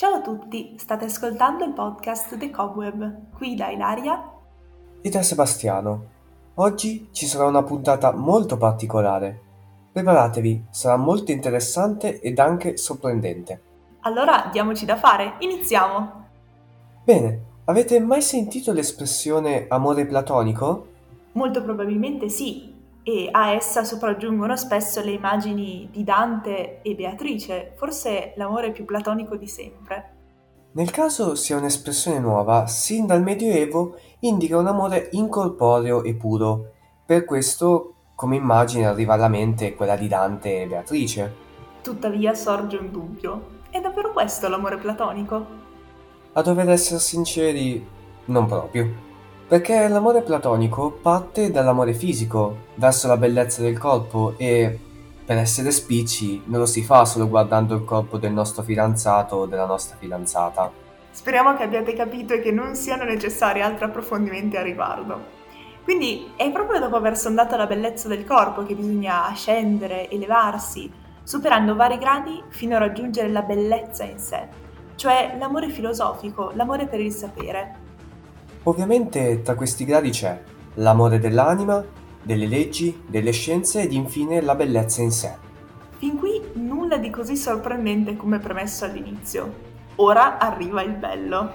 Ciao a tutti, state ascoltando il podcast The Cobweb, qui da Ilaria e da Sebastiano. Oggi ci sarà una puntata molto particolare. Preparatevi, sarà molto interessante ed anche sorprendente. Allora diamoci da fare, iniziamo! Bene, avete mai sentito l'espressione amore platonico? Molto probabilmente sì, e a essa sopraggiungono spesso le immagini di Dante e Beatrice, forse l'amore più platonico di sempre. Nel caso sia un'espressione nuova, sin dal Medioevo indica un amore incorporeo e puro. Per questo, come immagine, arriva alla mente quella di Dante e Beatrice. Tuttavia sorge un dubbio. È davvero questo l'amore platonico? A dover essere sinceri, non proprio. Perché l'amore platonico parte dall'amore fisico, verso la bellezza del corpo e, per essere spicci, non lo si fa solo guardando il corpo del nostro fidanzato o della nostra fidanzata. Speriamo che abbiate capito e che non siano necessari altri approfondimenti a riguardo. Quindi è proprio dopo aver sondato la bellezza del corpo che bisogna scendere, elevarsi, superando vari gradi fino a raggiungere la bellezza in sé, cioè l'amore filosofico, l'amore per il sapere. Ovviamente tra questi gradi c'è l'amore dell'anima, delle leggi, delle scienze ed infine la bellezza in sé. Fin qui nulla di così sorprendente come premesso all'inizio. Ora arriva il bello.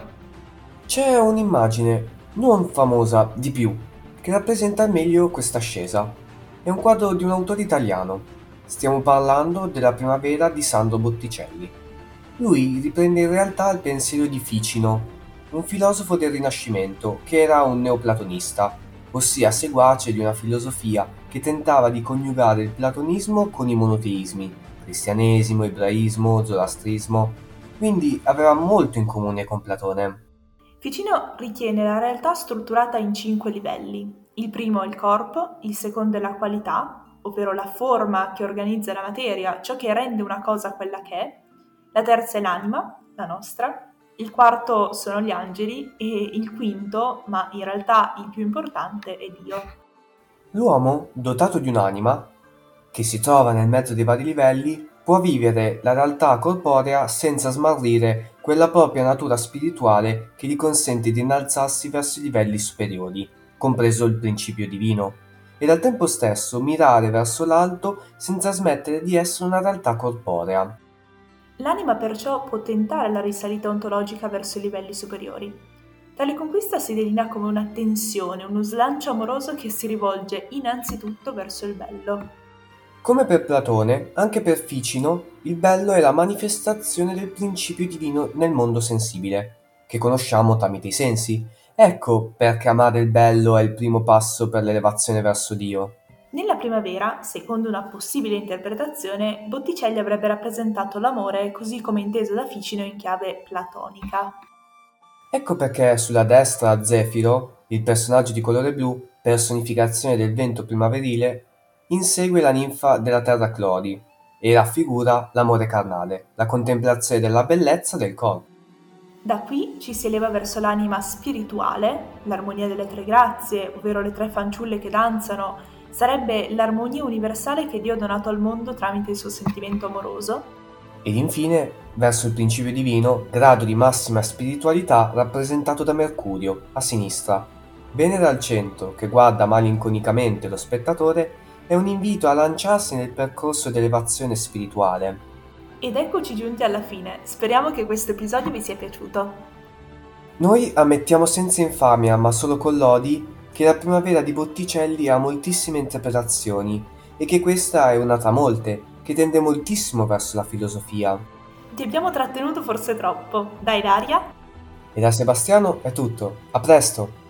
C'è un'immagine, non famosa, di più, che rappresenta al meglio questa ascesa. È un quadro di un autore italiano. Stiamo parlando della primavera di Sandro Botticelli. Lui riprende in realtà il pensiero di Ficino, un filosofo del Rinascimento che era un neoplatonista, ossia seguace di una filosofia che tentava di coniugare il platonismo con i monoteismi, cristianesimo, ebraismo, zoroastrismo, quindi aveva molto in comune con Platone. Ficino ritiene la realtà strutturata in cinque livelli. Il primo è il corpo, il secondo è la qualità, ovvero la forma che organizza la materia, ciò che rende una cosa quella che è. La terza è l'anima, la nostra, il quarto sono gli angeli e il quinto, ma in realtà il più importante, è Dio. L'uomo, dotato di un'anima, che si trova nel mezzo dei vari livelli, può vivere la realtà corporea senza smarrire quella propria natura spirituale che gli consente di innalzarsi verso i livelli superiori, compreso il principio divino, ed al tempo stesso mirare verso l'alto senza smettere di essere una realtà corporea. L'anima perciò può tentare la risalita ontologica verso i livelli superiori. Tale conquista si delinea come una tensione, uno slancio amoroso che si rivolge innanzitutto verso il bello. Come per Platone, anche per Ficino, il bello è la manifestazione del principio divino nel mondo sensibile, che conosciamo tramite i sensi. Ecco perché amare il bello è il primo passo per l'elevazione verso Dio. Nella primavera, secondo una possibile interpretazione, Botticelli avrebbe rappresentato l'amore così come inteso da Ficino in chiave platonica. Ecco perché sulla destra Zefiro, il personaggio di colore blu, personificazione del vento primaverile, insegue la ninfa della terra Clori e raffigura l'amore carnale, la contemplazione della bellezza del corpo. Da qui ci si eleva verso l'anima spirituale, l'armonia delle tre grazie, ovvero le tre fanciulle che danzano sarebbe l'armonia universale che Dio ha donato al mondo tramite il suo sentimento amoroso. Ed infine, verso il principio divino, grado di massima spiritualità rappresentato da Mercurio, a sinistra. Venere al centro, che guarda malinconicamente lo spettatore, è un invito a lanciarsi nel percorso di elevazione spirituale. Ed eccoci giunti alla fine, speriamo che questo episodio vi sia piaciuto. Noi ammettiamo senza infamia, ma solo con lodi, che la primavera di Botticelli ha moltissime interpretazioni e che questa è una tra molte, che tende moltissimo verso la filosofia. Ti abbiamo trattenuto forse troppo. Dai Daria? E da Sebastiano è tutto. A presto!